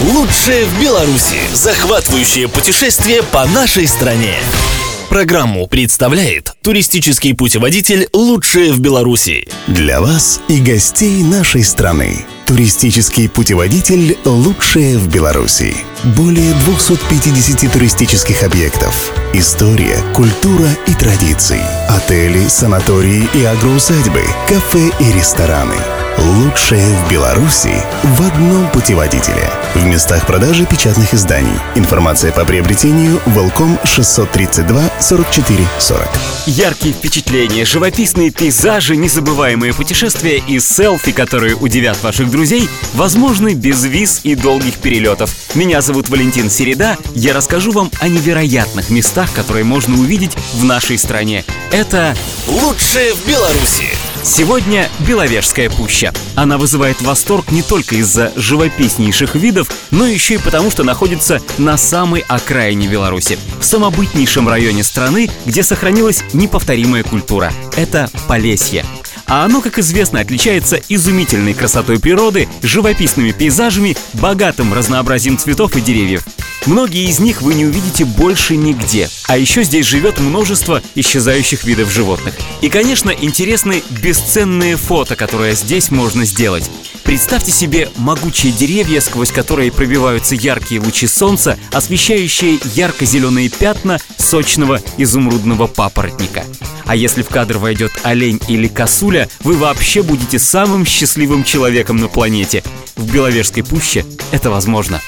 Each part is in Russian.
Лучшее в Беларуси. Захватывающее путешествие по нашей стране. Программу представляет туристический путеводитель «Лучшее в Беларуси». Для вас и гостей нашей страны. Туристический путеводитель «Лучшее в Беларуси». Более 250 туристических объектов. История, культура и традиции. Отели, санатории и агроусадьбы, кафе и рестораны. Лучшее в Беларуси в одном путеводителе. В местах продажи печатных изданий. Информация по приобретению Волком 632 44 40. Яркие впечатления, живописные пейзажи, незабываемые путешествия и селфи, которые удивят ваших друзей, возможны без виз и долгих перелетов. Меня зовут Валентин Середа. Я расскажу вам о невероятных местах, которые можно увидеть в нашей стране. Это Лучшее в Беларуси. Сегодня Беловежская пуща. Она вызывает восторг не только из-за живописнейших видов, но еще и потому, что находится на самой окраине Беларуси, в самобытнейшем районе страны, где сохранилась неповторимая культура. Это Полесье. А оно, как известно, отличается изумительной красотой природы, живописными пейзажами, богатым разнообразием цветов и деревьев. Многие из них вы не увидите больше нигде. А еще здесь живет множество исчезающих видов животных. И, конечно, интересны бесценные фото, которые здесь можно сделать. Представьте себе могучие деревья, сквозь которые пробиваются яркие лучи солнца, освещающие ярко-зеленые пятна сочного изумрудного папоротника. А если в кадр войдет олень или косуля, вы вообще будете самым счастливым человеком на планете. В Беловежской пуще это возможно.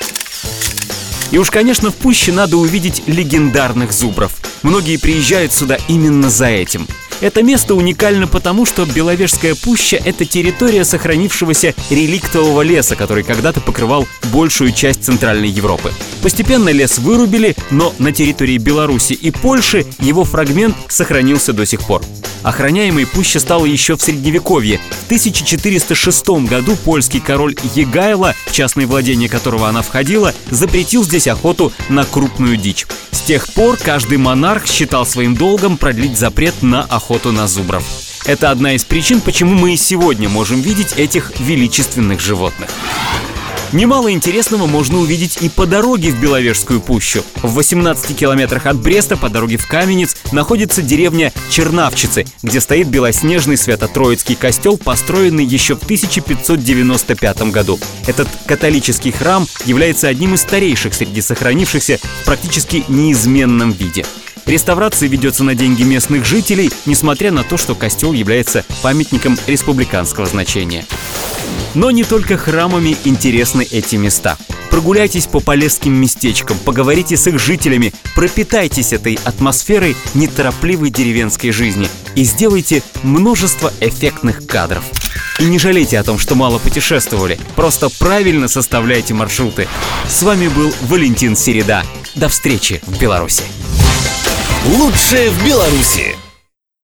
И уж, конечно, в пуще надо увидеть легендарных зубров. Многие приезжают сюда именно за этим. Это место уникально потому, что Беловежская пуща — это территория сохранившегося реликтового леса, который когда-то покрывал большую часть Центральной Европы. Постепенно лес вырубили, но на территории Беларуси и Польши его фрагмент сохранился до сих пор. Охраняемой пуща стала еще в Средневековье. В 1406 году польский король Егайло, в частное владение которого она входила, запретил здесь охоту на крупную дичь. С тех пор каждый монарх считал своим долгом продлить запрет на охоту на зубров. Это одна из причин, почему мы и сегодня можем видеть этих величественных животных. Немало интересного можно увидеть и по дороге в Беловежскую пущу. В 18 километрах от Бреста по дороге в Каменец находится деревня Чернавчицы, где стоит белоснежный Свято-Троицкий костел, построенный еще в 1595 году. Этот католический храм является одним из старейших среди сохранившихся в практически неизменном виде. Реставрация ведется на деньги местных жителей, несмотря на то, что костел является памятником республиканского значения. Но не только храмами интересны эти места. Прогуляйтесь по полесским местечкам, поговорите с их жителями, пропитайтесь этой атмосферой неторопливой деревенской жизни и сделайте множество эффектных кадров. И не жалейте о том, что мало путешествовали, просто правильно составляйте маршруты. С вами был Валентин Середа. До встречи в Беларуси. Лучшее в Беларуси.